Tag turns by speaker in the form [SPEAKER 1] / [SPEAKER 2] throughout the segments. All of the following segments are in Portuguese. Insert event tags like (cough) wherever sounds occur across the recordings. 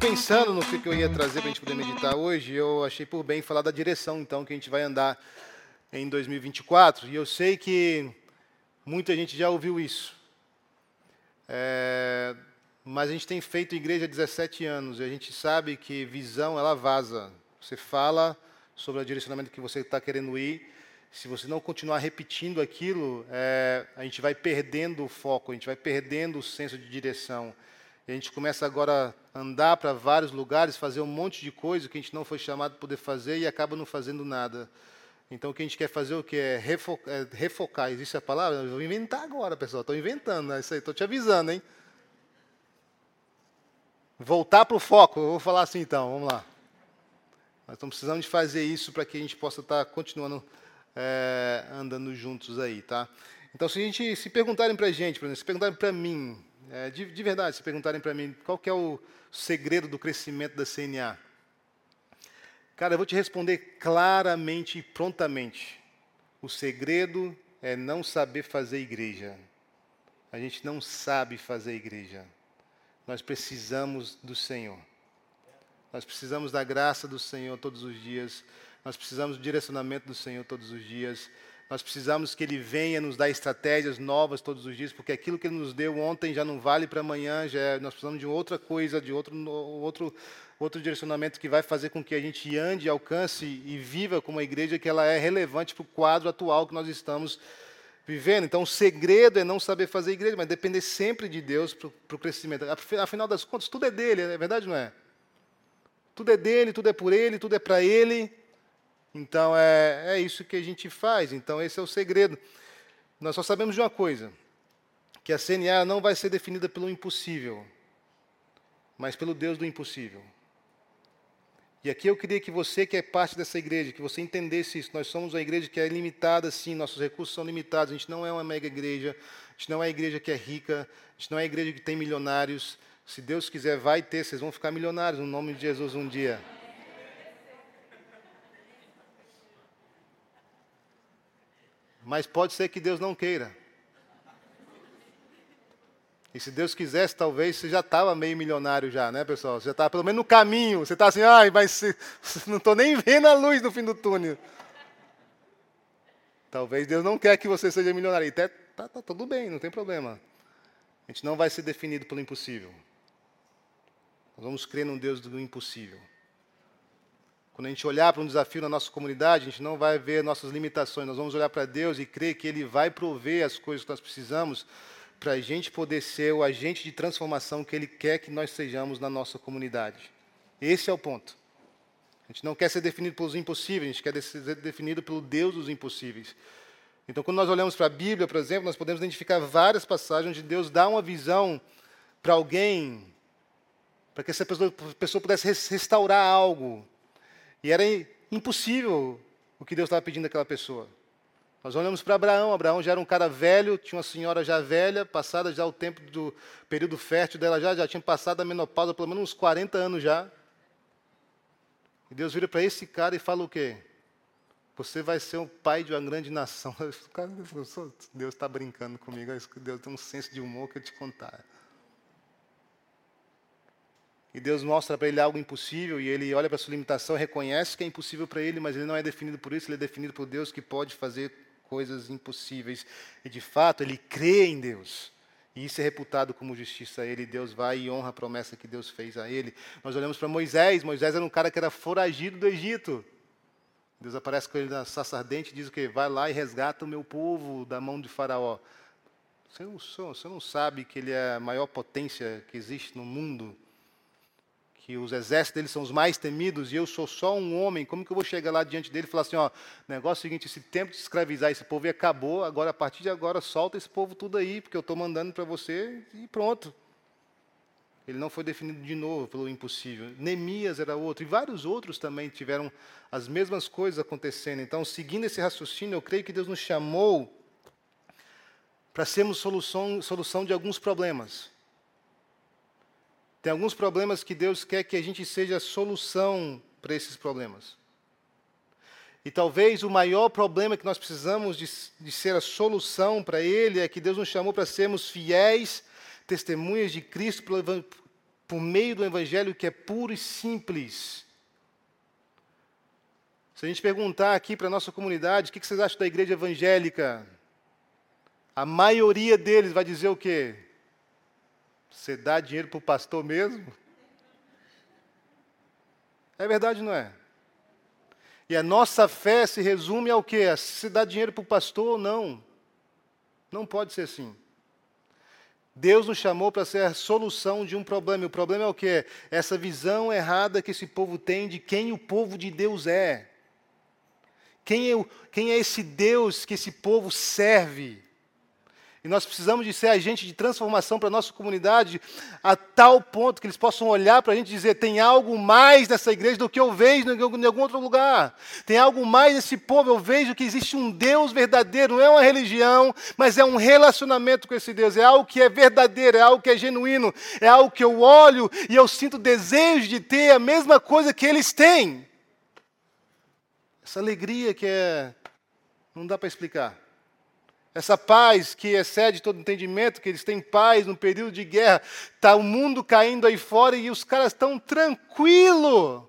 [SPEAKER 1] pensando no que eu ia trazer para a gente poder meditar hoje, eu achei por bem falar da direção, então, que a gente vai andar em 2024. E eu sei que muita gente já ouviu isso. É, mas a gente tem feito igreja há 17 anos e a gente sabe que visão, ela vaza. Você fala sobre o direcionamento que você está querendo ir. Se você não continuar repetindo aquilo, é, a gente vai perdendo o foco, a gente vai perdendo o senso de direção. A gente começa agora a andar para vários lugares, fazer um monte de coisa que a gente não foi chamado para poder fazer e acaba não fazendo nada. Então, o que a gente quer fazer o que é refocar, é refocar. Existe a palavra? Eu vou inventar agora, pessoal. Estou inventando, né? Isso aí, estou te avisando, hein? Voltar para o foco. Eu vou falar assim, então. Vamos lá. Nós estamos precisando de fazer isso para que a gente possa estar tá continuando é, andando juntos aí, tá? Então, se a gente se perguntarem para a gente, se perguntarem para mim, é, de, de, verdade, se perguntarem para mim, qual é o segredo do crescimento da CNA? Cara, eu vou te responder claramente e prontamente. O segredo é não saber fazer igreja. A gente não sabe fazer igreja. Nós precisamos do Senhor. Nós precisamos da graça do Senhor todos os dias. Nós precisamos do direcionamento do Senhor todos os dias. Nós precisamos que Ele venha nos dar estratégias novas todos os dias, porque aquilo que Ele nos deu ontem já não vale para amanhã. Já é, nós precisamos de outra coisa, de outro, outro outro direcionamento que vai fazer com que a gente ande, alcance e viva como uma igreja que ela é relevante para o quadro atual que nós estamos vivendo. Então, o segredo é não saber fazer igreja, mas depender sempre de Deus para o crescimento. Afinal das contas, tudo é dele, é verdade não é? Tudo é dele, tudo é por ele, tudo é para ele. Então, é, é isso que a gente faz. Então, esse é o segredo. Nós só sabemos de uma coisa, que a CNA não vai ser definida pelo impossível, mas pelo Deus do impossível. E aqui eu queria que você, que é parte dessa igreja, que você entendesse isso. Nós somos uma igreja que é limitada, sim, nossos recursos são limitados. A gente não é uma mega igreja, a gente não é uma igreja que é rica, a gente não é uma igreja que tem milionários. Se Deus quiser, vai ter, vocês vão ficar milionários no nome de Jesus um dia. Mas pode ser que Deus não queira. E se Deus quisesse, talvez você já estava meio milionário já, né, pessoal? Você já estava pelo menos no caminho. Você está assim, ai, mas não estou nem vendo a luz no fim do túnel. Talvez Deus não quer que você seja milionário. E até tá, tá tudo bem, não tem problema. A gente não vai ser definido pelo impossível. Nós vamos crer num Deus do impossível. Quando a gente olhar para um desafio na nossa comunidade, a gente não vai ver nossas limitações. Nós vamos olhar para Deus e crer que Ele vai prover as coisas que nós precisamos para a gente poder ser o agente de transformação que Ele quer que nós sejamos na nossa comunidade. Esse é o ponto. A gente não quer ser definido pelos impossíveis, a gente quer ser definido pelo Deus dos impossíveis. Então, quando nós olhamos para a Bíblia, por exemplo, nós podemos identificar várias passagens onde Deus dá uma visão para alguém, para que essa pessoa, pessoa pudesse restaurar algo. E era impossível o que Deus estava pedindo àquela pessoa. Nós olhamos para Abraão. Abraão já era um cara velho, tinha uma senhora já velha, passada já o tempo do período fértil dela já, já tinha passado a menopausa, pelo menos uns 40 anos já. E Deus vira para esse cara e fala o quê? Você vai ser o pai de uma grande nação. (laughs) Deus está brincando comigo. Deus tem um senso de humor que eu te contar. E Deus mostra para ele algo impossível e ele olha para sua limitação, reconhece que é impossível para ele, mas ele não é definido por isso, ele é definido por Deus que pode fazer coisas impossíveis. E de fato, ele crê em Deus. E isso é reputado como justiça a ele. Deus vai e honra a promessa que Deus fez a ele. Nós olhamos para Moisés. Moisés era um cara que era foragido do Egito. Deus aparece com ele na saça ardente e diz o quê? Vai lá e resgata o meu povo da mão de Faraó. Você não, você não sabe que ele é a maior potência que existe no mundo? Que os exércitos deles são os mais temidos e eu sou só um homem, como que eu vou chegar lá diante dele e falar assim, ó, negócio é o seguinte, esse tempo de escravizar esse povo acabou, agora a partir de agora solta esse povo tudo aí, porque eu estou mandando para você e pronto. Ele não foi definido de novo pelo impossível. Neemias era outro, e vários outros também tiveram as mesmas coisas acontecendo. Então, seguindo esse raciocínio, eu creio que Deus nos chamou para sermos solução, solução de alguns problemas. Tem alguns problemas que Deus quer que a gente seja a solução para esses problemas. E talvez o maior problema que nós precisamos de, de ser a solução para ele é que Deus nos chamou para sermos fiéis testemunhas de Cristo por meio do evangelho que é puro e simples. Se a gente perguntar aqui para a nossa comunidade, o que vocês acham da igreja evangélica? A maioria deles vai dizer o quê? Você dá dinheiro para o pastor mesmo? É verdade, não é? E a nossa fé se resume ao quê? Se dá dinheiro para o pastor ou não. Não pode ser assim. Deus nos chamou para ser a solução de um problema. E o problema é o quê? Essa visão errada que esse povo tem de quem o povo de Deus é. Quem é, quem é esse Deus que esse povo serve? E nós precisamos de ser agente de transformação para a nossa comunidade a tal ponto que eles possam olhar para a gente e dizer: tem algo mais nessa igreja do que eu vejo em algum outro lugar. Tem algo mais nesse povo. Eu vejo que existe um Deus verdadeiro. Não é uma religião, mas é um relacionamento com esse Deus. É algo que é verdadeiro, é algo que é genuíno. É algo que eu olho e eu sinto desejo de ter a mesma coisa que eles têm. Essa alegria que é. Não dá para explicar. Essa paz que excede todo entendimento, que eles têm paz no período de guerra, está o mundo caindo aí fora e os caras estão tranquilos,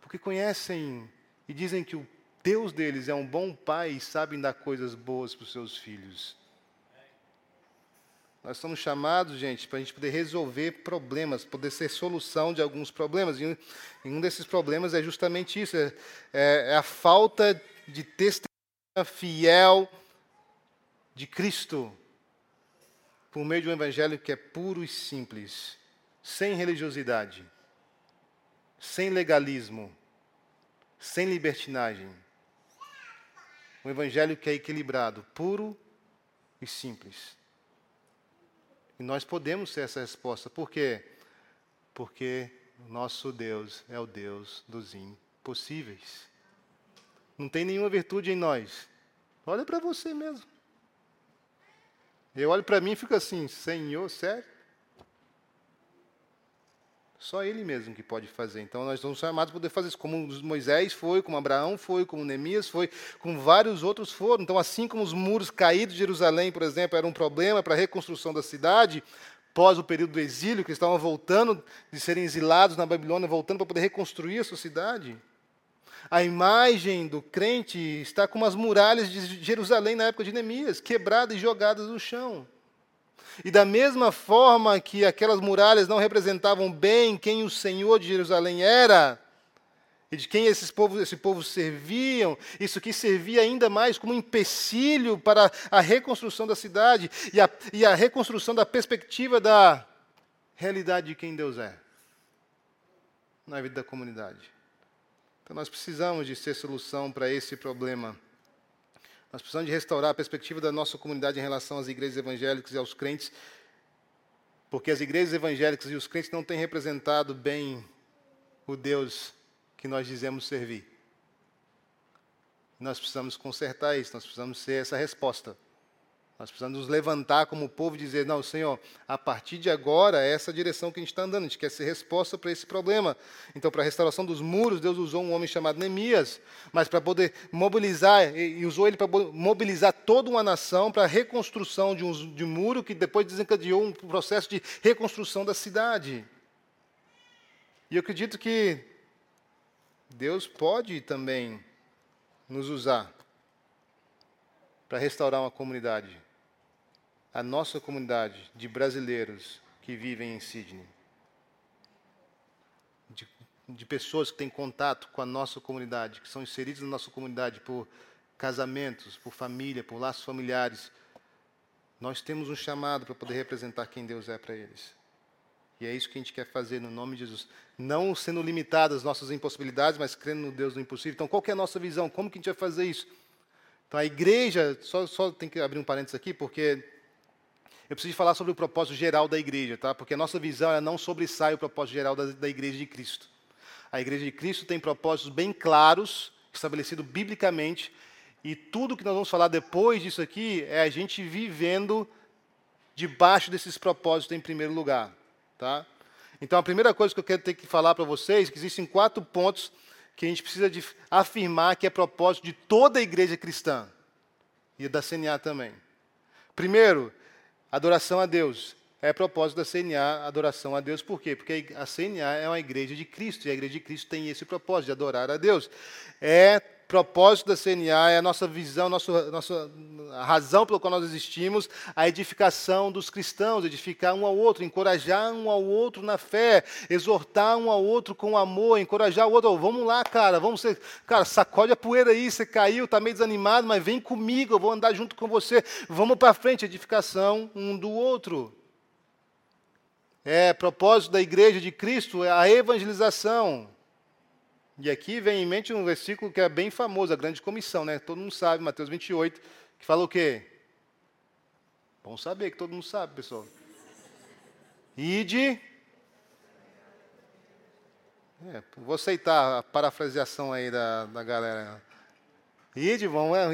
[SPEAKER 1] porque conhecem e dizem que o Deus deles é um bom pai e sabem dar coisas boas para os seus filhos. Nós somos chamados, gente, para a gente poder resolver problemas, poder ser solução de alguns problemas. E um desses problemas é justamente isso: é, é, é a falta de testemunha fiel de Cristo por meio de um evangelho que é puro e simples, sem religiosidade, sem legalismo, sem libertinagem. Um evangelho que é equilibrado, puro e simples. E nós podemos ser essa resposta. Por quê? Porque nosso Deus é o Deus dos impossíveis. Não tem nenhuma virtude em nós. Olha para você mesmo. Eu olho para mim e fico assim, Senhor, sério? Só Ele mesmo que pode fazer. Então nós somos chamados para poder fazer isso, como Moisés foi, como Abraão foi, como Neemias foi, como vários outros foram. Então, assim como os muros caídos de Jerusalém, por exemplo, eram um problema para a reconstrução da cidade, pós o período do exílio, que estavam voltando de serem exilados na Babilônia, voltando para poder reconstruir a sua cidade. A imagem do crente está como as muralhas de Jerusalém na época de Neemias, quebradas e jogadas no chão. E da mesma forma que aquelas muralhas não representavam bem quem o Senhor de Jerusalém era, e de quem esses povos, esse povo serviam, isso que servia ainda mais como um empecilho para a reconstrução da cidade e a, e a reconstrução da perspectiva da realidade de quem Deus é na vida da comunidade. Então nós precisamos de ser solução para esse problema. Nós precisamos de restaurar a perspectiva da nossa comunidade em relação às igrejas evangélicas e aos crentes, porque as igrejas evangélicas e os crentes não têm representado bem o Deus que nós dizemos servir. Nós precisamos consertar isso, nós precisamos ser essa resposta. Nós precisamos nos levantar como povo e dizer: não, Senhor, a partir de agora é essa direção que a gente está andando, a gente quer ser resposta para esse problema. Então, para a restauração dos muros, Deus usou um homem chamado Neemias, mas para poder mobilizar, e usou ele para mobilizar toda uma nação para a reconstrução de um, de muro que depois desencadeou um processo de reconstrução da cidade. E eu acredito que Deus pode também nos usar para restaurar uma comunidade a nossa comunidade de brasileiros que vivem em Sydney, de, de pessoas que têm contato com a nossa comunidade, que são inseridos na nossa comunidade por casamentos, por família, por laços familiares. Nós temos um chamado para poder representar quem Deus é para eles. E é isso que a gente quer fazer no nome de Jesus. Não sendo limitadas as nossas impossibilidades, mas crendo no Deus do impossível. Então, qual é a nossa visão? Como que a gente vai fazer isso? Então, a igreja, só, só tem que abrir um parênteses aqui, porque eu preciso falar sobre o propósito geral da igreja, tá? Porque a nossa visão ela não sobressai o propósito geral da, da igreja de Cristo. A igreja de Cristo tem propósitos bem claros, estabelecidos biblicamente, e tudo que nós vamos falar depois disso aqui é a gente vivendo debaixo desses propósitos em primeiro lugar, tá? Então a primeira coisa que eu quero ter que falar para vocês é que existem quatro pontos que a gente precisa afirmar que é propósito de toda a igreja cristã e da CNA também. Primeiro, Adoração a Deus. é propósito da CNA, adoração a Deus. Por quê? Porque a CNA é uma igreja de Cristo, e a igreja de Cristo tem esse propósito de adorar a Deus. É propósito da CNA, é a nossa visão, nossa, razão pela qual nós existimos, a edificação dos cristãos, edificar um ao outro, encorajar um ao outro na fé, exortar um ao outro com amor, encorajar o outro. Oh, vamos lá, cara, vamos ser, cara, sacode a poeira aí, você caiu, está meio desanimado, mas vem comigo, eu vou andar junto com você. Vamos para frente, edificação um do outro. É propósito da igreja de Cristo é a evangelização. E aqui vem em mente um versículo que é bem famoso, a grande comissão, né? Todo mundo sabe, Mateus 28, que fala o quê? Bom saber que todo mundo sabe, pessoal. Ide. É, vou aceitar a parafraseação aí da, da galera. Ide, vamos. É,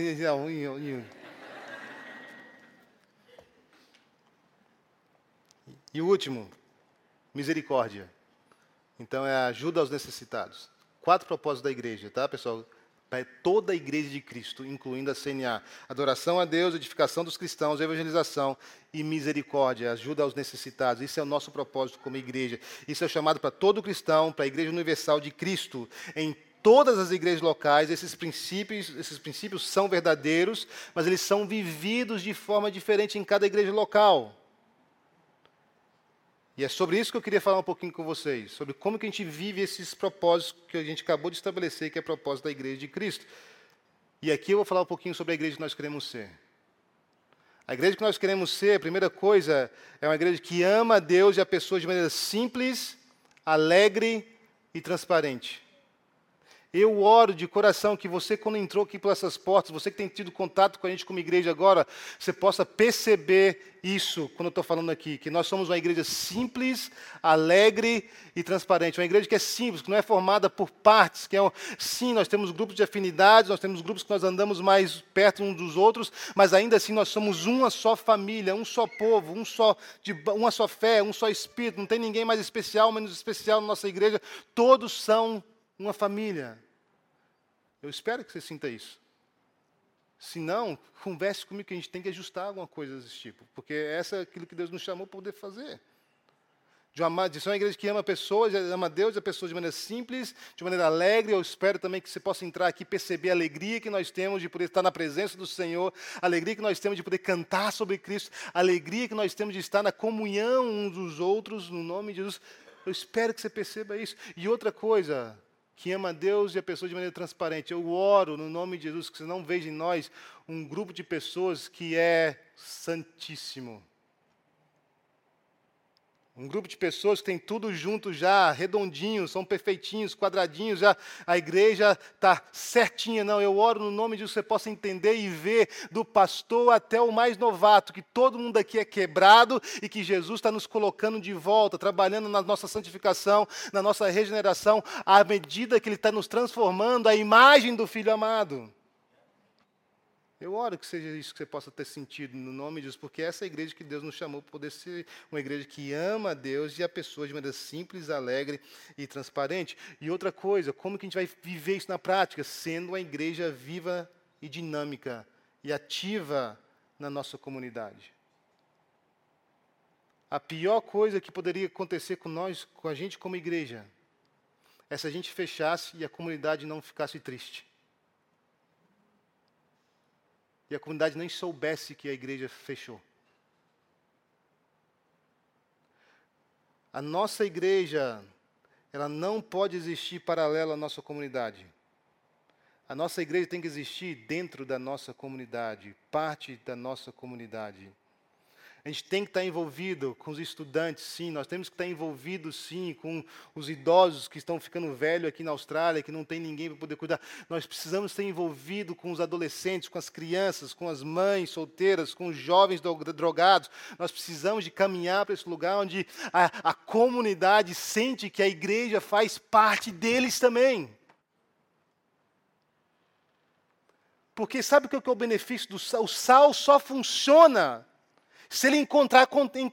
[SPEAKER 1] e o último, misericórdia. Então é ajuda aos necessitados. Quatro propósitos da igreja, tá, pessoal? Para toda a igreja de Cristo, incluindo a CNA. Adoração a Deus, edificação dos cristãos, evangelização e misericórdia, ajuda aos necessitados. Isso é o nosso propósito como igreja. Isso é chamado para todo cristão, para a igreja universal de Cristo, em todas as igrejas locais, esses princípios, esses princípios são verdadeiros, mas eles são vividos de forma diferente em cada igreja local. E é sobre isso que eu queria falar um pouquinho com vocês, sobre como que a gente vive esses propósitos que a gente acabou de estabelecer, que é propósito da igreja de Cristo. E aqui eu vou falar um pouquinho sobre a igreja que nós queremos ser. A igreja que nós queremos ser, a primeira coisa, é uma igreja que ama a Deus e a pessoas de maneira simples, alegre e transparente. Eu oro de coração que você, quando entrou aqui por essas portas, você que tem tido contato com a gente como igreja agora, você possa perceber isso quando eu estou falando aqui, que nós somos uma igreja simples, alegre e transparente. Uma igreja que é simples, que não é formada por partes, que é um, sim, nós temos grupos de afinidades, nós temos grupos que nós andamos mais perto uns dos outros, mas ainda assim nós somos uma só família, um só povo, um só de, uma só fé, um só espírito. Não tem ninguém mais especial, menos especial na nossa igreja. Todos são uma família. Eu espero que você sinta isso. Se não, converse comigo que a gente tem que ajustar alguma coisa desse tipo, porque essa é aquilo que Deus nos chamou para poder fazer. De, uma, de ser uma igreja que ama pessoas, ama Deus e a pessoas de maneira simples, de maneira alegre. Eu espero também que você possa entrar aqui e perceber a alegria que nós temos de poder estar na presença do Senhor, a alegria que nós temos de poder cantar sobre Cristo, a alegria que nós temos de estar na comunhão uns dos outros, no nome de Jesus. Eu espero que você perceba isso. E outra coisa, que ama a Deus e a pessoa de maneira transparente. Eu oro no nome de Jesus que você não veja em nós um grupo de pessoas que é santíssimo. Um grupo de pessoas que tem tudo junto já, redondinho, são perfeitinhos, quadradinhos, já a igreja está certinha. Não, eu oro no nome de você possa entender e ver do pastor até o mais novato, que todo mundo aqui é quebrado e que Jesus está nos colocando de volta, trabalhando na nossa santificação, na nossa regeneração, à medida que Ele está nos transformando a imagem do Filho amado. Eu oro que seja isso que você possa ter sentido no nome de Jesus, porque essa é a igreja que Deus nos chamou para poder ser uma igreja que ama a Deus e a pessoas de maneira simples, alegre e transparente. E outra coisa, como que a gente vai viver isso na prática? Sendo uma igreja viva e dinâmica e ativa na nossa comunidade. A pior coisa que poderia acontecer com nós, com a gente como igreja, é se a gente fechasse e a comunidade não ficasse triste e a comunidade nem soubesse que a igreja fechou. A nossa igreja, ela não pode existir paralela à nossa comunidade. A nossa igreja tem que existir dentro da nossa comunidade, parte da nossa comunidade. A gente tem que estar envolvido com os estudantes, sim. Nós temos que estar envolvidos, sim, com os idosos que estão ficando velhos aqui na Austrália, que não tem ninguém para poder cuidar. Nós precisamos estar envolvidos com os adolescentes, com as crianças, com as mães solteiras, com os jovens drogados. Nós precisamos de caminhar para esse lugar onde a, a comunidade sente que a igreja faz parte deles também. Porque sabe o que é o benefício do sal? O sal só funciona se ele encontrar,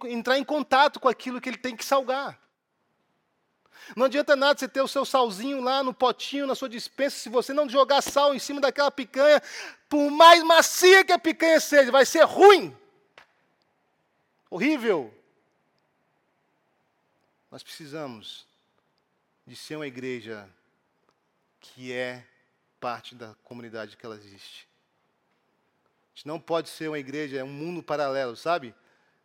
[SPEAKER 1] entrar em contato com aquilo que ele tem que salgar. Não adianta nada você ter o seu salzinho lá no potinho, na sua dispensa, se você não jogar sal em cima daquela picanha, por mais macia que a picanha seja, vai ser ruim. Horrível. Nós precisamos de ser uma igreja que é parte da comunidade que ela existe. Gente não pode ser uma igreja, é um mundo paralelo, sabe?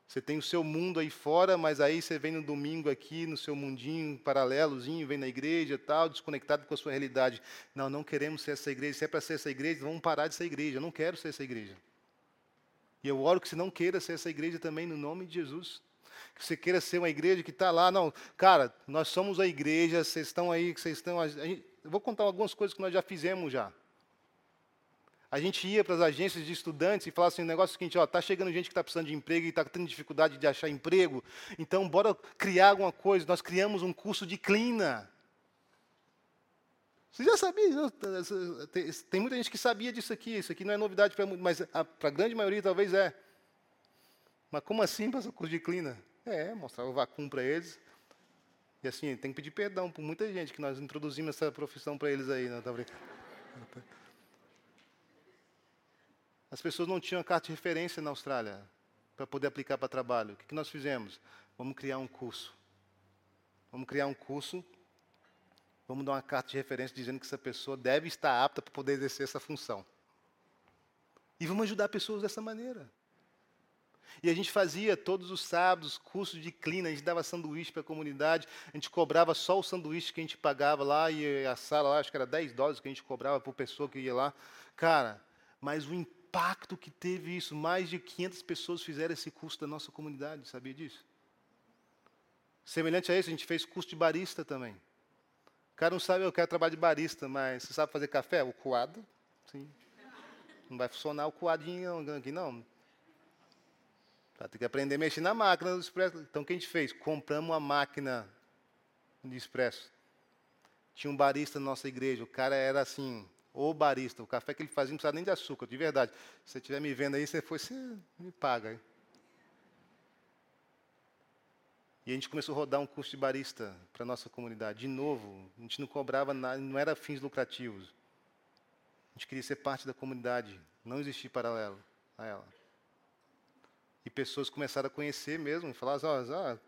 [SPEAKER 1] Você tem o seu mundo aí fora, mas aí você vem no domingo aqui, no seu mundinho paralelozinho, vem na igreja tal, desconectado com a sua realidade. Não, não queremos ser essa igreja. Se é para ser essa igreja, vamos parar de ser igreja. Eu não quero ser essa igreja. E eu oro que você não queira ser essa igreja também, no nome de Jesus. Que você queira ser uma igreja que está lá. Não, cara, nós somos a igreja, vocês estão aí, vocês estão. Eu vou contar algumas coisas que nós já fizemos já. A gente ia para as agências de estudantes e falava assim, o negócio é o seguinte, ó, tá chegando gente que está precisando de emprego e está tendo dificuldade de achar emprego, então bora criar alguma coisa. Nós criamos um curso de clina. Você já sabia? Tem muita gente que sabia disso aqui. Isso aqui não é novidade para mas para a grande maioria talvez é. Mas como assim para o curso de clina? É, mostrava o vacum para eles. E assim, tem que pedir perdão por muita gente que nós introduzimos essa profissão para eles aí, não tá brincando? As pessoas não tinham carta de referência na Austrália para poder aplicar para trabalho. O que, que nós fizemos? Vamos criar um curso. Vamos criar um curso. Vamos dar uma carta de referência dizendo que essa pessoa deve estar apta para poder exercer essa função. E vamos ajudar pessoas dessa maneira. E a gente fazia todos os sábados cursos de clean, a gente dava sanduíche para a comunidade, a gente cobrava só o sanduíche que a gente pagava lá, e a sala lá, acho que era 10 dólares que a gente cobrava por pessoa que ia lá. Cara, mas o impacto que teve isso. Mais de 500 pessoas fizeram esse curso da nossa comunidade, sabia disso? Semelhante a isso, a gente fez curso de barista também. O cara não sabe, eu quero trabalhar de barista, mas você sabe fazer café? O coado? Sim. Não vai funcionar o coadinho aqui, não. Vai ter que aprender a mexer na máquina do expresso. Então, o que a gente fez? Compramos uma máquina de expresso. Tinha um barista na nossa igreja. O cara era assim, ou barista, o café que ele fazia não precisava nem de açúcar, de verdade. Se você estiver me vendo aí, você foi, você me paga. Hein? E a gente começou a rodar um curso de barista para a nossa comunidade. De novo, a gente não cobrava nada, não era fins lucrativos. A gente queria ser parte da comunidade, não existir paralelo a ela. E pessoas começaram a conhecer mesmo, e falaram, assim, oh,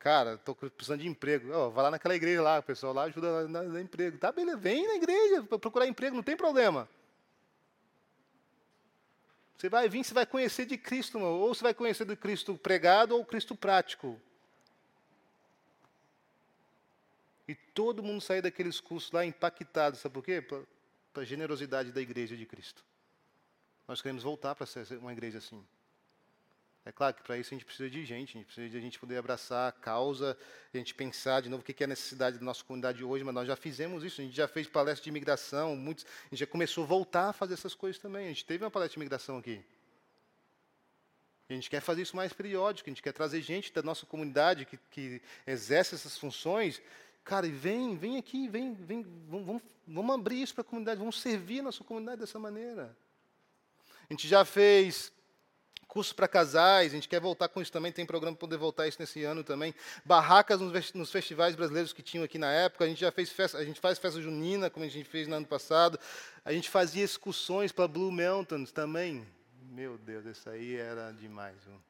[SPEAKER 1] Cara, estou precisando de emprego. Oh, vai lá naquela igreja lá, o pessoal lá ajuda no emprego. Tá, beleza, vem na igreja procurar emprego, não tem problema. Você vai vir, você vai conhecer de Cristo, ou você vai conhecer do Cristo pregado ou Cristo prático. E todo mundo sair daqueles cursos lá impactado, sabe por quê? Para a generosidade da igreja de Cristo. Nós queremos voltar para ser uma igreja assim. É claro que para isso a gente precisa de gente, a gente precisa de a gente poder abraçar a causa, a gente pensar de novo o que é a necessidade da nossa comunidade hoje, mas nós já fizemos isso, a gente já fez palestra de imigração, muitos, a gente já começou a voltar a fazer essas coisas também. A gente teve uma palestra de imigração aqui. A gente quer fazer isso mais periódico, a gente quer trazer gente da nossa comunidade que, que exerce essas funções. Cara, vem, vem aqui, vem, vem, vamos, vamos abrir isso para a comunidade, vamos servir a nossa comunidade dessa maneira. A gente já fez curso para casais, a gente quer voltar com isso também, tem programa para poder voltar isso nesse ano também. Barracas nos festivais brasileiros que tinham aqui na época, a gente já fez festa, a gente faz festa junina, como a gente fez no ano passado. A gente fazia excursões para Blue Mountains também. Meu Deus, isso aí era demais. Viu?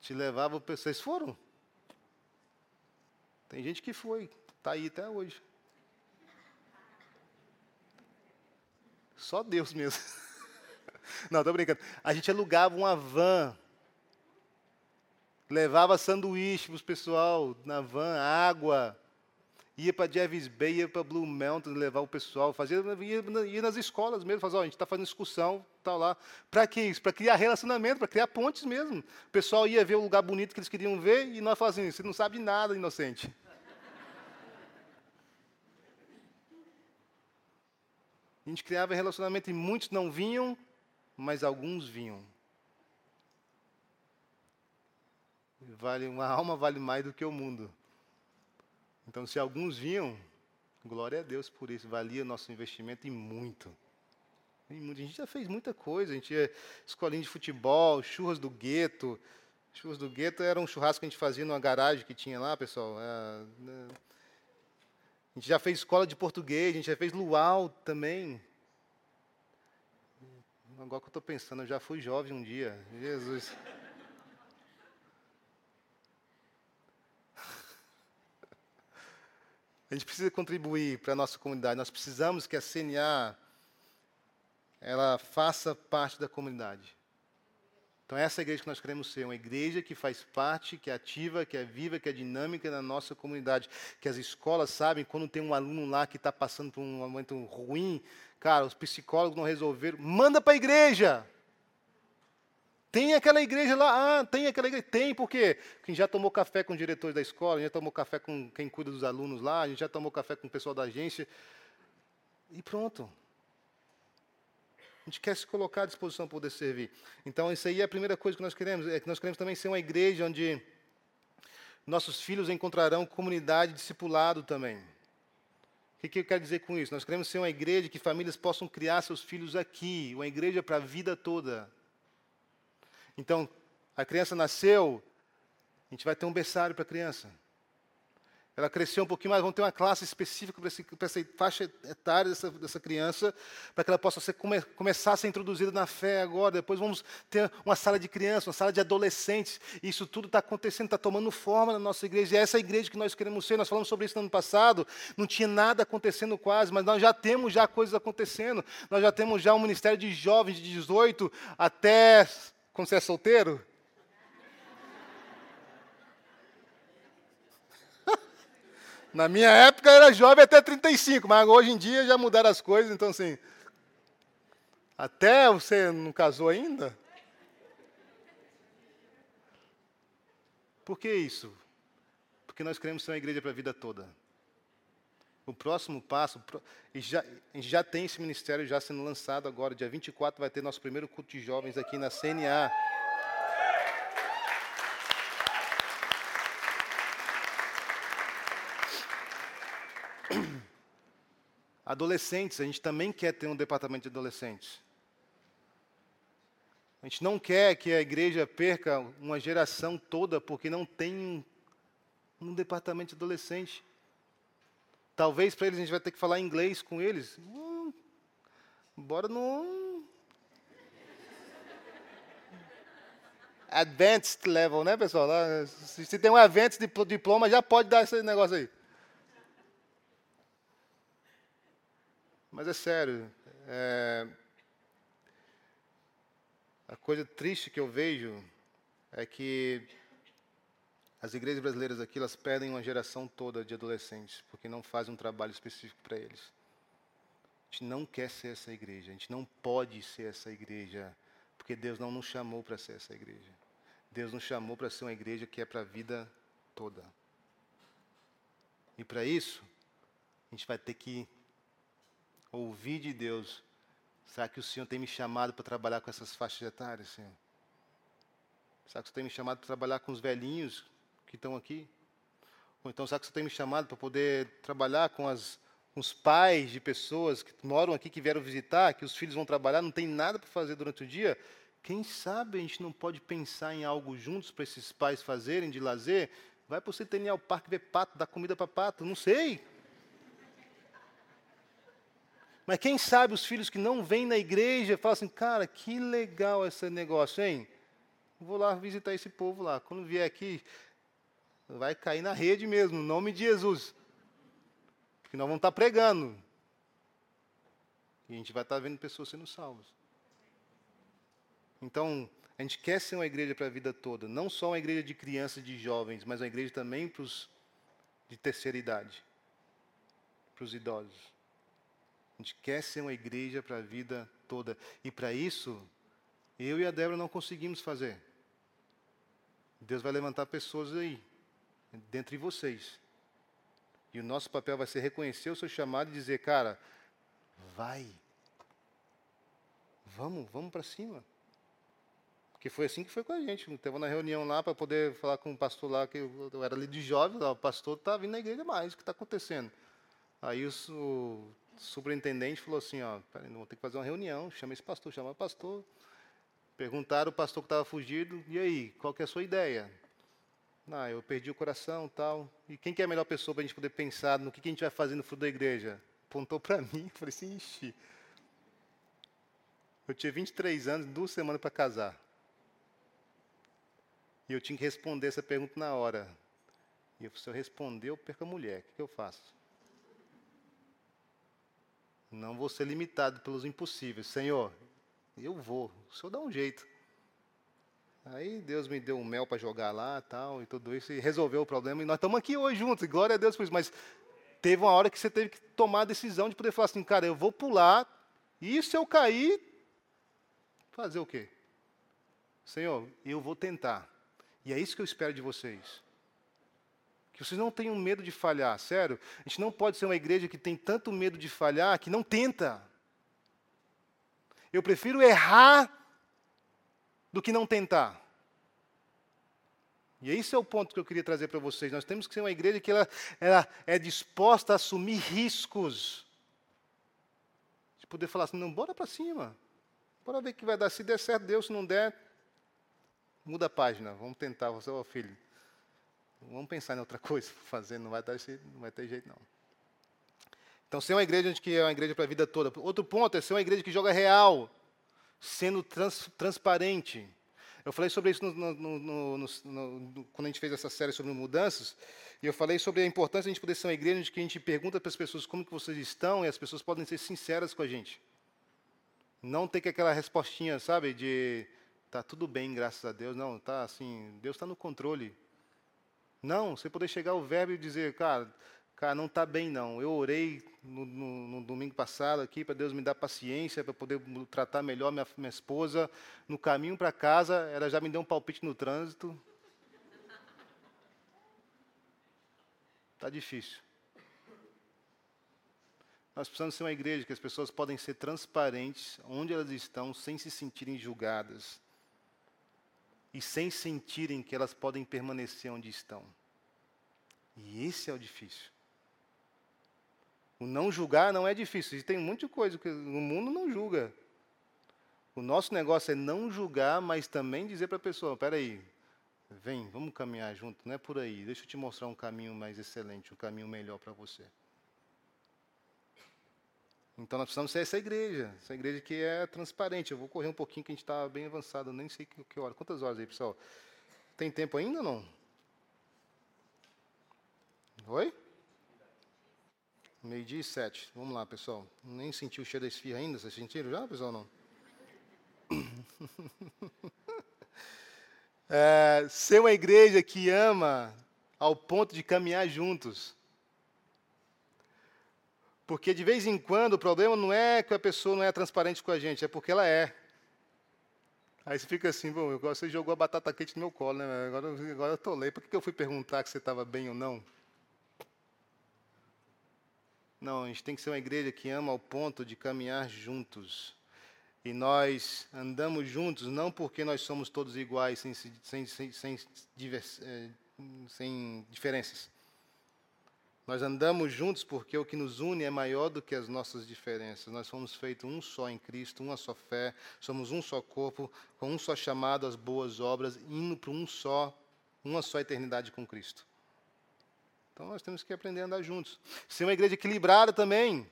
[SPEAKER 1] Te levava, vocês foram? Tem gente que foi, está aí até hoje. Só Deus mesmo. (laughs) Não, estou brincando. A gente alugava uma van, levava sanduíche para o pessoal na van, água, ia para Jervis Bay, ia para Blue Mountain levar o pessoal, fazia, ia, ia nas escolas mesmo, fazia, ó, a gente está fazendo excursão, tal lá. Para que isso? Para criar relacionamento, para criar pontes mesmo. O pessoal ia ver o lugar bonito que eles queriam ver e nós falávamos assim, você não sabe nada, inocente. A gente criava relacionamento e muitos não vinham, mas alguns vinham. Vale uma (laughs) alma vale mais do que o mundo. Então, se alguns vinham, glória a Deus por isso, valia nosso investimento e muito. E a gente já fez muita coisa, a gente ia escolinha de futebol, churras do gueto. Churras do gueto era um churrasco que a gente fazia numa garagem que tinha lá, pessoal. É, né, a gente já fez escola de português, a gente já fez luau também. Agora que eu estou pensando, eu já fui jovem um dia. Jesus. (laughs) A gente precisa contribuir para a nossa comunidade. Nós precisamos que a CNA ela faça parte da comunidade. Então, essa é a igreja que nós queremos ser, uma igreja que faz parte, que é ativa, que é viva, que é dinâmica na nossa comunidade. Que as escolas sabem, quando tem um aluno lá que está passando por um momento ruim, cara, os psicólogos não resolveram, manda para a igreja. Tem aquela igreja lá, ah, tem aquela igreja, tem, por quê? Gente já tomou café com os diretores da escola, já tomou café com quem cuida dos alunos lá, a gente já tomou café com o pessoal da agência. E pronto. A gente quer se colocar à disposição para poder servir. Então, isso aí é a primeira coisa que nós queremos. É que nós queremos também ser uma igreja onde nossos filhos encontrarão comunidade discipulado também. O que, que eu quero dizer com isso? Nós queremos ser uma igreja que famílias possam criar seus filhos aqui, uma igreja para a vida toda. Então, a criança nasceu, a gente vai ter um berçário para a criança ela cresceu um pouquinho mais, vamos ter uma classe específica para, essa faixa etária dessa, dessa criança, para que ela possa ser, come, começar a ser introduzida na fé agora. Depois vamos ter uma sala de crianças, uma sala de adolescentes. E isso tudo está acontecendo, está tomando forma na nossa igreja. E é essa igreja que nós queremos ser. Nós falamos sobre isso no ano passado. Não tinha nada acontecendo quase, mas nós já temos já coisas acontecendo. Nós já temos já um ministério de jovens de 18 até. Quando você é solteiro? Na minha época era jovem até 35, mas hoje em dia já mudaram as coisas, então assim. Até você não casou ainda? Por que isso? Porque nós queremos ser uma igreja para a vida toda. O próximo passo, e já, já tem esse ministério já sendo lançado agora, dia 24 vai ter nosso primeiro culto de jovens aqui na CNA. Adolescentes, a gente também quer ter um departamento de adolescentes. A gente não quer que a igreja perca uma geração toda porque não tem um departamento de adolescente. Talvez para eles a gente vai ter que falar inglês com eles. Hum, bora no advanced level, né, pessoal? Se tem um advanced diploma, já pode dar esse negócio aí. Mas é sério. É... A coisa triste que eu vejo é que as igrejas brasileiras aqui, elas perdem uma geração toda de adolescentes, porque não fazem um trabalho específico para eles. A gente não quer ser essa igreja, a gente não pode ser essa igreja, porque Deus não nos chamou para ser essa igreja. Deus nos chamou para ser uma igreja que é para a vida toda. E para isso, a gente vai ter que ouvir de Deus. Será que o Senhor tem me chamado para trabalhar com essas faixas etárias, Senhor? Será que você tem me chamado para trabalhar com os velhinhos que estão aqui? Ou então, será que você tem me chamado para poder trabalhar com, as, com os pais de pessoas que moram aqui, que vieram visitar, que os filhos vão trabalhar, não tem nada para fazer durante o dia? Quem sabe a gente não pode pensar em algo juntos para esses pais fazerem de lazer? Vai para o Centennial Park ver pato, dar comida para pato, não sei. Mas quem sabe os filhos que não vêm na igreja falam assim, cara, que legal esse negócio, hein? Vou lá visitar esse povo lá. Quando vier aqui, vai cair na rede mesmo, no nome de Jesus. Porque nós vamos estar pregando. E a gente vai estar vendo pessoas sendo salvas. Então, a gente quer ser uma igreja para a vida toda. Não só uma igreja de crianças e de jovens, mas uma igreja também para os de terceira idade. Para os idosos. A gente quer ser uma igreja para a vida toda. E para isso, eu e a Débora não conseguimos fazer. Deus vai levantar pessoas aí, dentre vocês. E o nosso papel vai ser reconhecer o seu chamado e dizer, cara, vai. Vamos, vamos para cima. Porque foi assim que foi com a gente. Teve uma reunião lá para poder falar com o pastor lá, que eu era ali de jovem, o pastor está vindo na igreja mais, o que está acontecendo? Aí o, superintendente falou assim, ó, peraí, vou ter que fazer uma reunião, chama esse pastor, chama o pastor. Perguntaram o pastor que estava fugido, e aí, qual que é a sua ideia? Ah, eu perdi o coração tal. E quem que é a melhor pessoa para a gente poder pensar no que, que a gente vai fazer no fruto da igreja? Apontou para (laughs) mim, falei assim, ixi. Eu tinha 23 anos, duas semanas para casar. E eu tinha que responder essa pergunta na hora. E se eu responder, eu perco a mulher. O que, que eu faço? Não vou ser limitado pelos impossíveis. Senhor, eu vou. O Senhor dá um jeito. Aí Deus me deu um mel para jogar lá tal, e tudo isso, e resolveu o problema. E nós estamos aqui hoje juntos, glória a Deus por isso. Mas teve uma hora que você teve que tomar a decisão de poder falar assim, cara, eu vou pular, e se eu cair, fazer o quê? Senhor, eu vou tentar. E é isso que eu espero de vocês. Que vocês não tenham medo de falhar, sério. A gente não pode ser uma igreja que tem tanto medo de falhar que não tenta. Eu prefiro errar do que não tentar. E esse é o ponto que eu queria trazer para vocês. Nós temos que ser uma igreja que ela, ela é disposta a assumir riscos. De poder falar assim, não, bora para cima. Bora ver o que vai dar. Se der certo, Deus. Se não der, muda a página. Vamos tentar. Você, ó, filho, vamos pensar em outra coisa para (laughs) fazer. Não vai, dar, não vai ter jeito, não. Então, ser uma igreja que é uma igreja para a vida toda. Outro ponto é ser uma igreja que joga real, sendo trans, transparente. Eu falei sobre isso no, no, no, quando a gente fez essa série sobre mudanças, e eu falei sobre a importância de a gente poder ser uma igreja que a gente pergunta para as pessoas como que vocês estão, e as pessoas podem ser sinceras com a gente. Não ter que aquela respostinha, sabe, de tá tudo bem, graças a Deus. Não, tá assim, Deus está no controle. Não, você poder chegar ao verbo e dizer, cara, cara, não está bem não. Eu orei no, no, no domingo passado aqui para Deus me dar paciência para poder tratar melhor minha, minha esposa. No caminho para casa, ela já me deu um palpite no trânsito. Está difícil. Nós precisamos ser uma igreja que as pessoas podem ser transparentes onde elas estão, sem se sentirem julgadas. E sem sentirem que elas podem permanecer onde estão. E esse é o difícil. O não julgar não é difícil. E tem muita coisa que o mundo não julga. O nosso negócio é não julgar, mas também dizer para a pessoa: peraí, vem, vamos caminhar junto, não é por aí. Deixa eu te mostrar um caminho mais excelente, um caminho melhor para você. Então nós precisamos ser essa igreja, essa igreja que é transparente. Eu vou correr um pouquinho que a gente está bem avançado, nem sei que, que hora. Quantas horas aí, pessoal? Tem tempo ainda ou não? Oi? Meio-dia e sete. Vamos lá, pessoal. Nem senti o cheiro da esfirra ainda. Vocês sentiram já, pessoal? Não? (laughs) é, ser uma igreja que ama ao ponto de caminhar juntos. Porque de vez em quando o problema não é que a pessoa não é transparente com a gente, é porque ela é. Aí você fica assim, bom, você jogou a batata quente no meu colo, né? Agora, agora eu tô lei. Por que eu fui perguntar que você estava bem ou não? Não, a gente tem que ser uma igreja que ama ao ponto de caminhar juntos. E nós andamos juntos não porque nós somos todos iguais, sem, sem, sem, sem, eh, sem diferenças. Nós andamos juntos porque o que nos une é maior do que as nossas diferenças. Nós fomos feitos um só em Cristo, uma só fé, somos um só corpo, com um só chamado às boas obras, indo para um só, uma só eternidade com Cristo. Então nós temos que aprender a andar juntos. Ser uma igreja equilibrada também.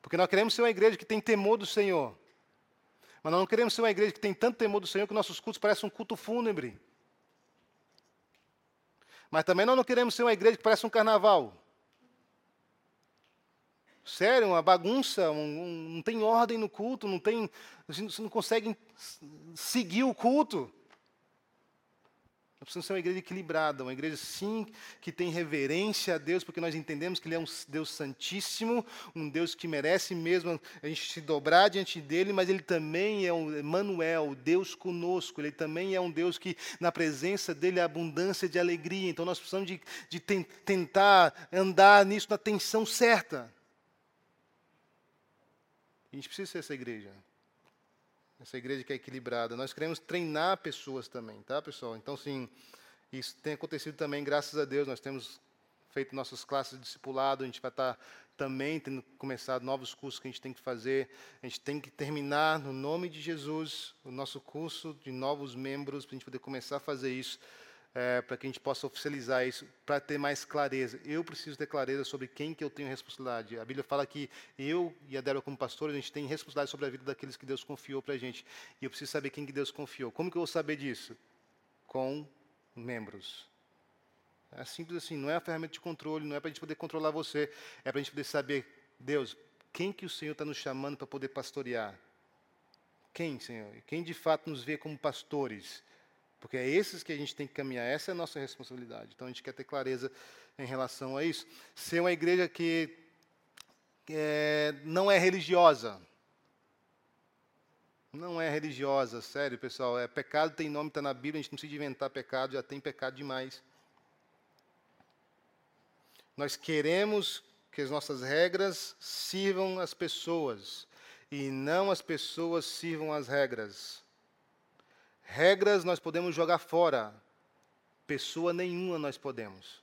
[SPEAKER 1] Porque nós queremos ser uma igreja que tem temor do Senhor. Mas nós não queremos ser uma igreja que tem tanto temor do Senhor que nossos cultos parecem um culto fúnebre. Mas também nós não queremos ser uma igreja que parece um carnaval. Sério, uma bagunça, um, um, não tem ordem no culto, não tem, você não consegue seguir o culto. Nós precisamos ser uma igreja equilibrada, uma igreja sim que tem reverência a Deus, porque nós entendemos que Ele é um Deus santíssimo, um Deus que merece mesmo a gente se dobrar diante dele, mas Ele também é um Emmanuel, Deus conosco. Ele também é um Deus que na presença dele há abundância de alegria. Então nós precisamos de, de tentar andar nisso na tensão certa. A gente precisa ser essa igreja. Essa igreja que é equilibrada. Nós queremos treinar pessoas também, tá, pessoal? Então, sim, isso tem acontecido também, graças a Deus. Nós temos feito nossas classes de discipulado, a gente vai estar também tendo começado novos cursos que a gente tem que fazer. A gente tem que terminar, no nome de Jesus, o nosso curso de novos membros, para a gente poder começar a fazer isso é, para que a gente possa oficializar isso, para ter mais clareza. Eu preciso ter clareza sobre quem que eu tenho responsabilidade. A Bíblia fala que eu e a Débora como pastor, a gente tem responsabilidade sobre a vida daqueles que Deus confiou para a gente. E eu preciso saber quem que Deus confiou. Como que eu vou saber disso? Com membros. É simples assim, não é a ferramenta de controle, não é para a gente poder controlar você, é para a gente poder saber, Deus, quem que o Senhor está nos chamando para poder pastorear? Quem, Senhor? Quem de fato nos vê como pastores? Porque é esses que a gente tem que caminhar, essa é a nossa responsabilidade. Então a gente quer ter clareza em relação a isso. Ser uma igreja que é, não é religiosa. Não é religiosa, sério, pessoal. É pecado tem nome, está na Bíblia, a gente não precisa inventar pecado, já tem pecado demais. Nós queremos que as nossas regras sirvam as pessoas e não as pessoas sirvam as regras. Regras nós podemos jogar fora, pessoa nenhuma nós podemos.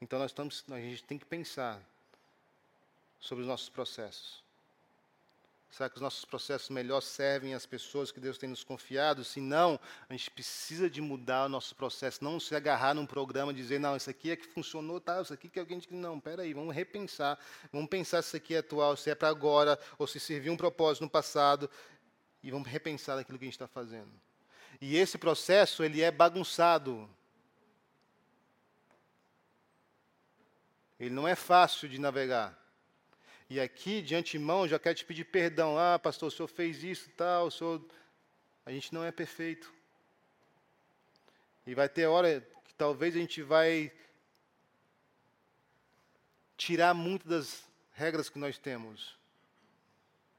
[SPEAKER 1] Então nós estamos, a gente tem que pensar sobre os nossos processos. Será que os nossos processos melhor servem às pessoas que Deus tem nos confiado? Se não, a gente precisa de mudar o nosso processo, não se agarrar num programa e dizer, não, isso aqui é que funcionou, tá, isso aqui que alguém diz, não, peraí, vamos repensar, vamos pensar se isso aqui é atual, se é para agora, ou se serviu um propósito no passado, e vamos repensar aquilo que a gente está fazendo. E esse processo, ele é bagunçado. Ele não é fácil de navegar. E aqui, de antemão, já quero te pedir perdão. Ah, pastor, o senhor fez isso e tal, o senhor... A gente não é perfeito. E vai ter hora que talvez a gente vai tirar muito das regras que nós temos.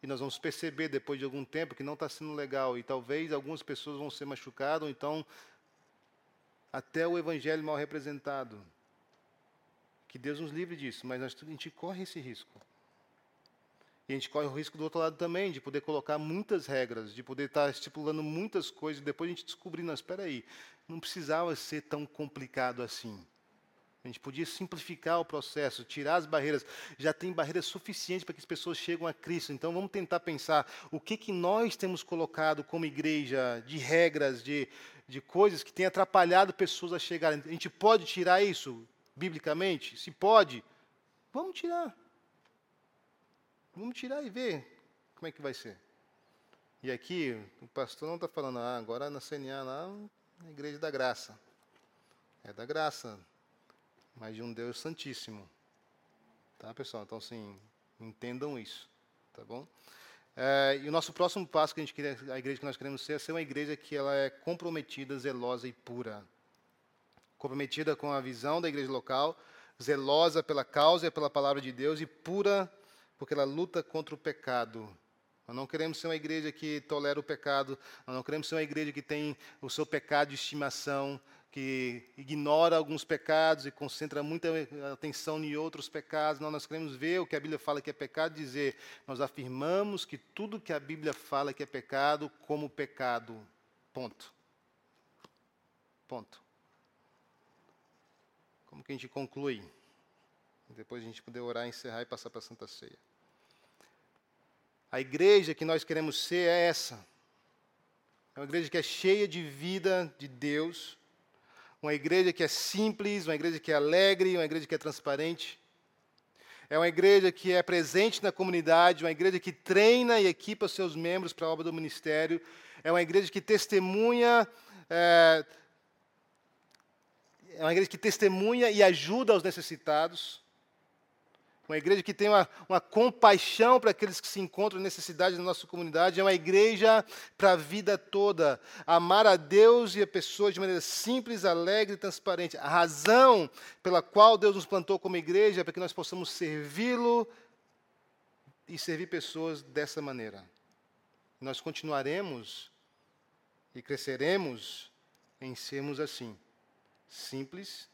[SPEAKER 1] E nós vamos perceber depois de algum tempo que não está sendo legal. E talvez algumas pessoas vão ser machucadas, ou então até o evangelho mal representado. Que Deus nos livre disso, mas a gente corre esse risco. E a gente corre o risco do outro lado também, de poder colocar muitas regras, de poder estar estipulando muitas coisas, e depois a gente descobrir, espera aí, não precisava ser tão complicado assim. A gente podia simplificar o processo, tirar as barreiras. Já tem barreiras suficientes para que as pessoas cheguem a Cristo. Então vamos tentar pensar o que, que nós temos colocado como igreja de regras, de, de coisas que têm atrapalhado pessoas a chegarem. A gente pode tirar isso biblicamente? Se pode, vamos tirar. Vamos tirar e ver como é que vai ser. E aqui, o pastor não está falando, ah, agora na CNA, lá, na Igreja da Graça. É da graça, mas de um Deus Santíssimo. Tá, pessoal? Então, assim, entendam isso. Tá bom? É, e o nosso próximo passo que a gente queria, a igreja que nós queremos ser, é ser uma igreja que ela é comprometida, zelosa e pura. Comprometida com a visão da igreja local, zelosa pela causa e pela palavra de Deus e pura porque ela luta contra o pecado. Nós não queremos ser uma igreja que tolera o pecado, nós não queremos ser uma igreja que tem o seu pecado de estimação, que ignora alguns pecados e concentra muita atenção em outros pecados. Não, nós queremos ver o que a Bíblia fala que é pecado, dizer, nós afirmamos que tudo que a Bíblia fala que é pecado, como pecado. Ponto. Ponto. Como que a gente conclui? Depois a gente poder orar, encerrar e passar para a Santa Ceia. A igreja que nós queremos ser é essa. É uma igreja que é cheia de vida de Deus. Uma igreja que é simples, uma igreja que é alegre, uma igreja que é transparente. É uma igreja que é presente na comunidade, uma igreja que treina e equipa seus membros para a obra do ministério. É uma igreja que testemunha. É, é uma igreja que testemunha e ajuda aos necessitados. Uma igreja que tem uma, uma compaixão para aqueles que se encontram em necessidade na nossa comunidade. É uma igreja para a vida toda. Amar a Deus e a pessoas de maneira simples, alegre e transparente. A razão pela qual Deus nos plantou como igreja é para que nós possamos servi-lo e servir pessoas dessa maneira. Nós continuaremos e cresceremos em sermos assim. Simples,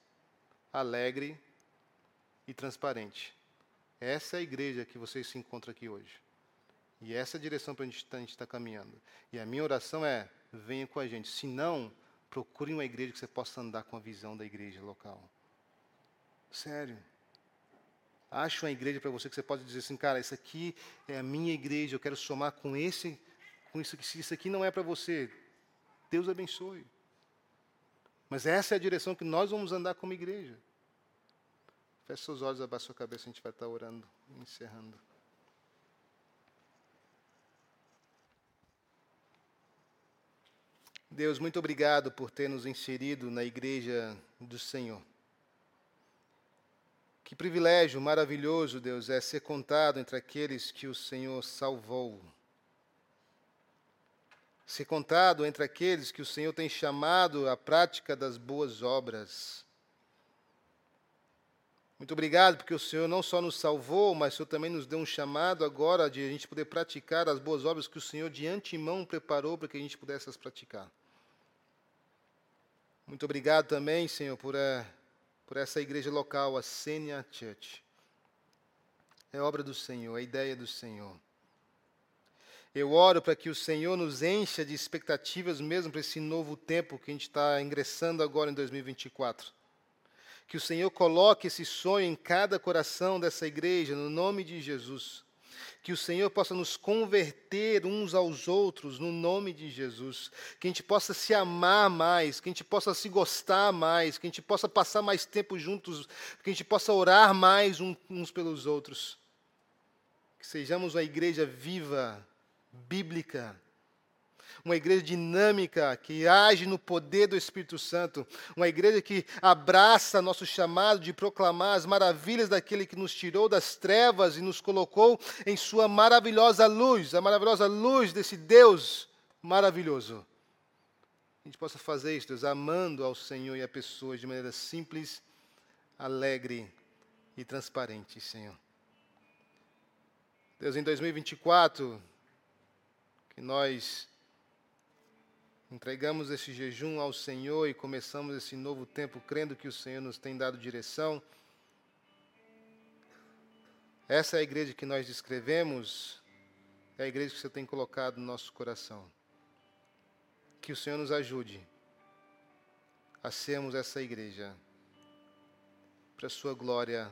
[SPEAKER 1] alegre e transparente. Essa é a igreja que vocês se encontram aqui hoje. E essa é a direção para a gente estar tá caminhando. E a minha oração é: venha com a gente. Se não, procure uma igreja que você possa andar com a visão da igreja local. Sério. Ache uma igreja para você que você pode dizer assim, cara, essa aqui é a minha igreja, eu quero somar com esse, com isso. Se isso aqui não é para você, Deus abençoe. Mas essa é a direção que nós vamos andar como igreja. Feche seus olhos, abaixe sua cabeça, a gente vai estar orando, encerrando. Deus, muito obrigado por ter nos inserido na igreja do Senhor. Que privilégio maravilhoso, Deus, é ser contado entre aqueles que o Senhor salvou. Ser contado entre aqueles que o Senhor tem chamado à prática das boas obras. Muito obrigado, porque o Senhor não só nos salvou, mas o Senhor também nos deu um chamado agora de a gente poder praticar as boas obras que o Senhor de antemão preparou para que a gente pudesse as praticar. Muito obrigado também, Senhor, por, uh, por essa igreja local, a Senia Church. É obra do Senhor, é ideia do Senhor. Eu oro para que o Senhor nos encha de expectativas mesmo para esse novo tempo que a gente está ingressando agora em 2024 que o Senhor coloque esse sonho em cada coração dessa igreja, no nome de Jesus. Que o Senhor possa nos converter uns aos outros, no nome de Jesus. Que a gente possa se amar mais, que a gente possa se gostar mais, que a gente possa passar mais tempo juntos, que a gente possa orar mais uns pelos outros. Que sejamos uma igreja viva, bíblica, uma igreja dinâmica, que age no poder do Espírito Santo, uma igreja que abraça nosso chamado de proclamar as maravilhas daquele que nos tirou das trevas e nos colocou em Sua maravilhosa luz, a maravilhosa luz desse Deus maravilhoso. A gente possa fazer isso, Deus, amando ao Senhor e a pessoas de maneira simples, alegre e transparente, Senhor. Deus, em 2024, que nós entregamos esse jejum ao Senhor e começamos esse novo tempo crendo que o Senhor nos tem dado direção. Essa é a igreja que nós descrevemos, é a igreja que Senhor tem colocado no nosso coração. Que o Senhor nos ajude a sermos essa igreja, para a Sua glória,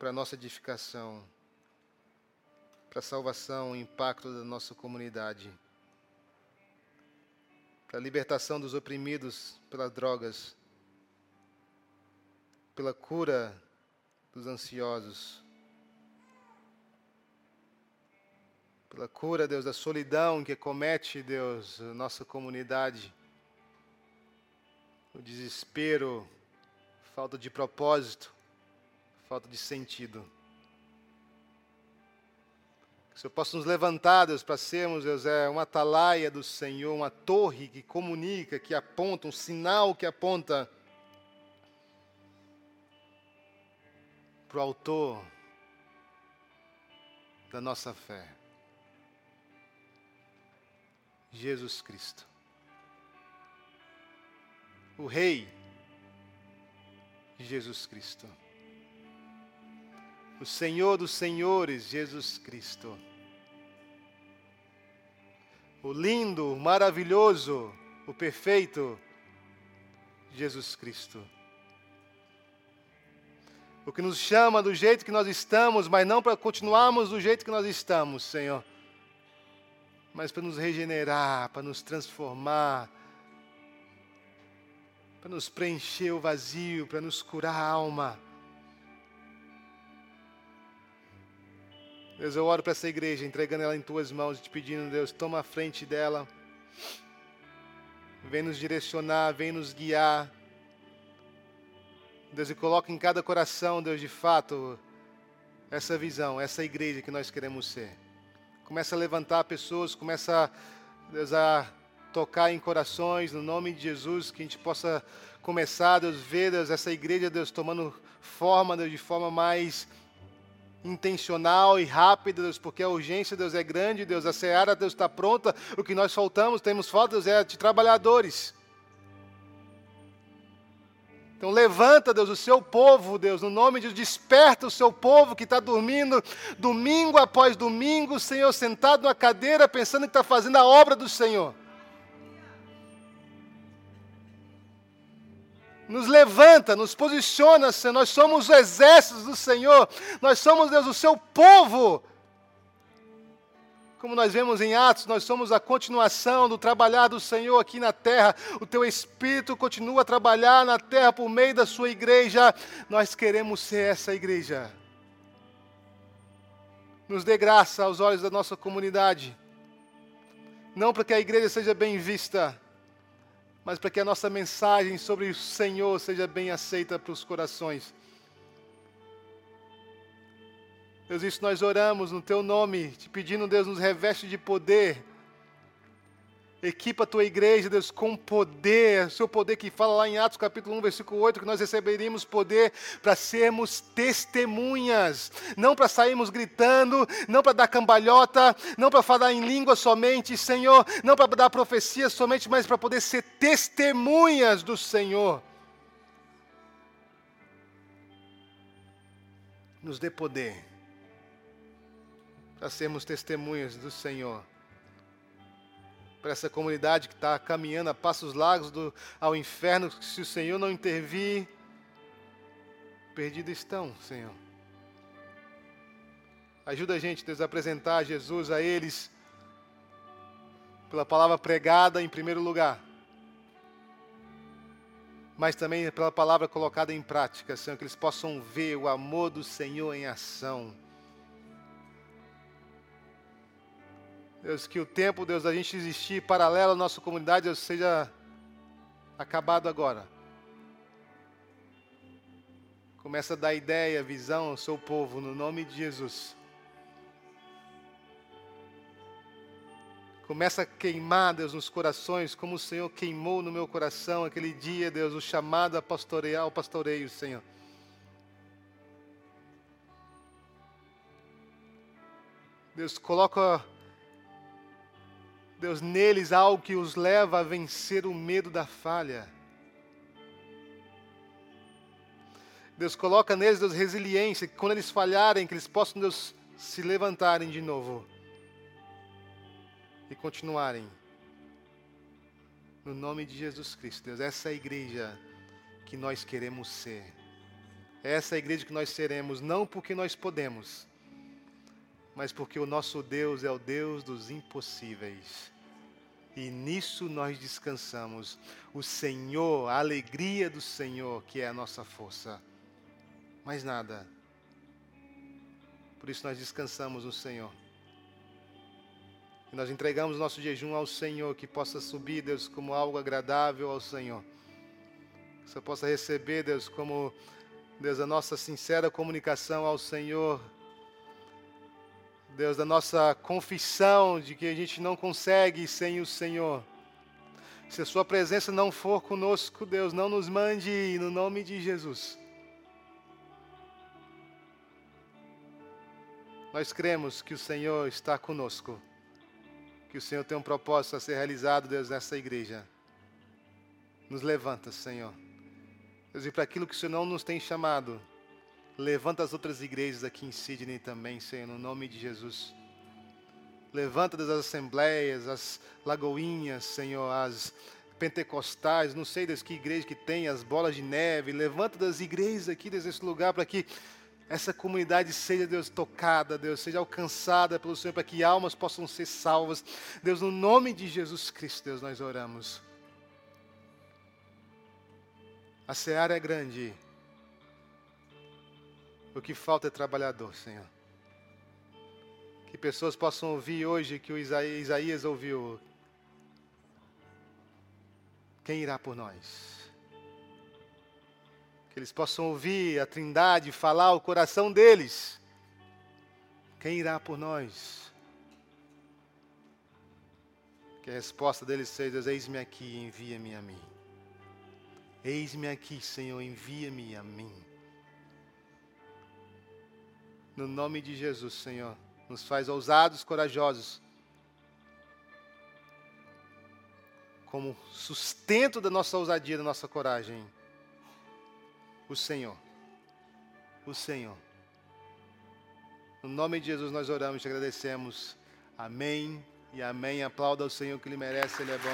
[SPEAKER 1] para a nossa edificação, para a salvação e impacto da nossa comunidade para a libertação dos oprimidos pelas drogas, pela cura dos ansiosos, pela cura, Deus, da solidão que comete, Deus, nossa comunidade, o desespero, falta de propósito, falta de sentido. Que o Senhor possa nos levantar, Deus, para sermos, Deus, é uma atalaia do Senhor, uma torre que comunica, que aponta, um sinal que aponta para o autor da nossa fé. Jesus Cristo. O Rei Jesus Cristo o Senhor dos Senhores, Jesus Cristo. O lindo, o maravilhoso, o perfeito, Jesus Cristo. O que nos chama do jeito que nós estamos, mas não para continuarmos do jeito que nós estamos, Senhor, mas para nos regenerar, para nos transformar, para nos preencher o vazio, para nos curar a alma Deus, eu oro para essa igreja, entregando ela em tuas mãos te pedindo, Deus, toma a frente dela. Vem nos direcionar, vem nos guiar. Deus, e coloca em cada coração, Deus, de fato, essa visão, essa igreja que nós queremos ser. Começa a levantar pessoas, começa, Deus, a tocar em corações, no nome de Jesus, que a gente possa começar, Deus, ver, Deus, essa igreja, Deus, tomando forma, Deus, de forma mais intencional e rápida, Deus, porque a urgência, Deus, é grande, Deus, a seara, Deus, está pronta, o que nós faltamos, temos falta, Deus, é de trabalhadores. Então levanta, Deus, o seu povo, Deus, no nome de Deus, desperta o seu povo que está dormindo domingo após domingo, Senhor, sentado na cadeira, pensando que está fazendo a obra do Senhor. Nos levanta, nos posiciona, Senhor. Nós somos o exército do Senhor, nós somos, Deus, o seu povo. Como nós vemos em Atos, nós somos a continuação do trabalhar do Senhor aqui na terra. O teu Espírito continua a trabalhar na terra por meio da sua igreja. Nós queremos ser essa igreja. Nos dê graça aos olhos da nossa comunidade. Não para que a igreja seja bem vista, mas para que a nossa mensagem sobre o Senhor seja bem aceita para os corações. Deus, isso nós oramos no Teu nome, te pedindo, Deus, nos reveste de poder Equipa a tua igreja, Deus, com poder, o seu poder que fala lá em Atos capítulo 1, versículo 8, que nós receberíamos poder para sermos testemunhas, não para sairmos gritando, não para dar cambalhota, não para falar em língua somente, Senhor, não para dar profecia somente, mas para poder ser testemunhas do Senhor. Nos dê poder para sermos testemunhas do Senhor. Para essa comunidade que está caminhando a passos largos do, ao inferno, se o Senhor não intervir, perdidos estão, Senhor. Ajuda a gente, Deus, a apresentar Jesus a eles pela palavra pregada em primeiro lugar, mas também pela palavra colocada em prática, Senhor, que eles possam ver o amor do Senhor em ação Deus, que o tempo, Deus, da gente existir paralelo à nossa comunidade, Deus, seja acabado agora. Começa a dar ideia, visão ao seu povo, no nome de Jesus. Começa a queimar, Deus, nos corações, como o Senhor queimou no meu coração aquele dia, Deus, o chamado a pastorear, ao pastoreio, Senhor. Deus, coloca Deus, neles algo que os leva a vencer o medo da falha. Deus coloca neles, Deus, resiliência, que quando eles falharem, que eles possam, Deus, se levantarem de novo e continuarem. No nome de Jesus Cristo, Deus, essa é a igreja que nós queremos ser. Essa é a igreja que nós seremos, não porque nós podemos, mas porque o nosso Deus é o Deus dos impossíveis. E nisso nós descansamos. O Senhor, a alegria do Senhor, que é a nossa força. Mais nada. Por isso nós descansamos no Senhor. E nós entregamos nosso jejum ao Senhor, que possa subir, Deus, como algo agradável ao Senhor. Que você possa receber, Deus, como, Deus, a nossa sincera comunicação ao Senhor Deus, da nossa confissão de que a gente não consegue sem o Senhor. Se a Sua presença não for conosco, Deus, não nos mande no nome de Jesus. Nós cremos que o Senhor está conosco, que o Senhor tem um propósito a ser realizado, Deus, nessa igreja. Nos levanta, Senhor. Deus, e para aquilo que o Senhor não nos tem chamado, Levanta as outras igrejas aqui em Sydney também, Senhor, no nome de Jesus. Levanta das assembleias, as lagoinhas, Senhor, as pentecostais, não sei das que igreja que tem, as bolas de neve. Levanta das igrejas aqui desse lugar para que essa comunidade seja, Deus, tocada, Deus, seja alcançada pelo Senhor, para que almas possam ser salvas. Deus, no nome de Jesus Cristo, Deus, nós oramos. A seara é grande o que falta é trabalhador, Senhor. Que pessoas possam ouvir hoje que o Isaías ouviu. Quem irá por nós? Que eles possam ouvir a Trindade falar o coração deles. Quem irá por nós? Que a resposta deles seja: Eis-me aqui, envia-me a mim. Eis-me aqui, Senhor, envia-me a mim. No nome de Jesus, Senhor, nos faz ousados, corajosos. Como sustento da nossa ousadia, da nossa coragem. O Senhor. O Senhor. No nome de Jesus nós oramos e te agradecemos. Amém e amém. Aplauda o Senhor que Ele merece, Ele é bom.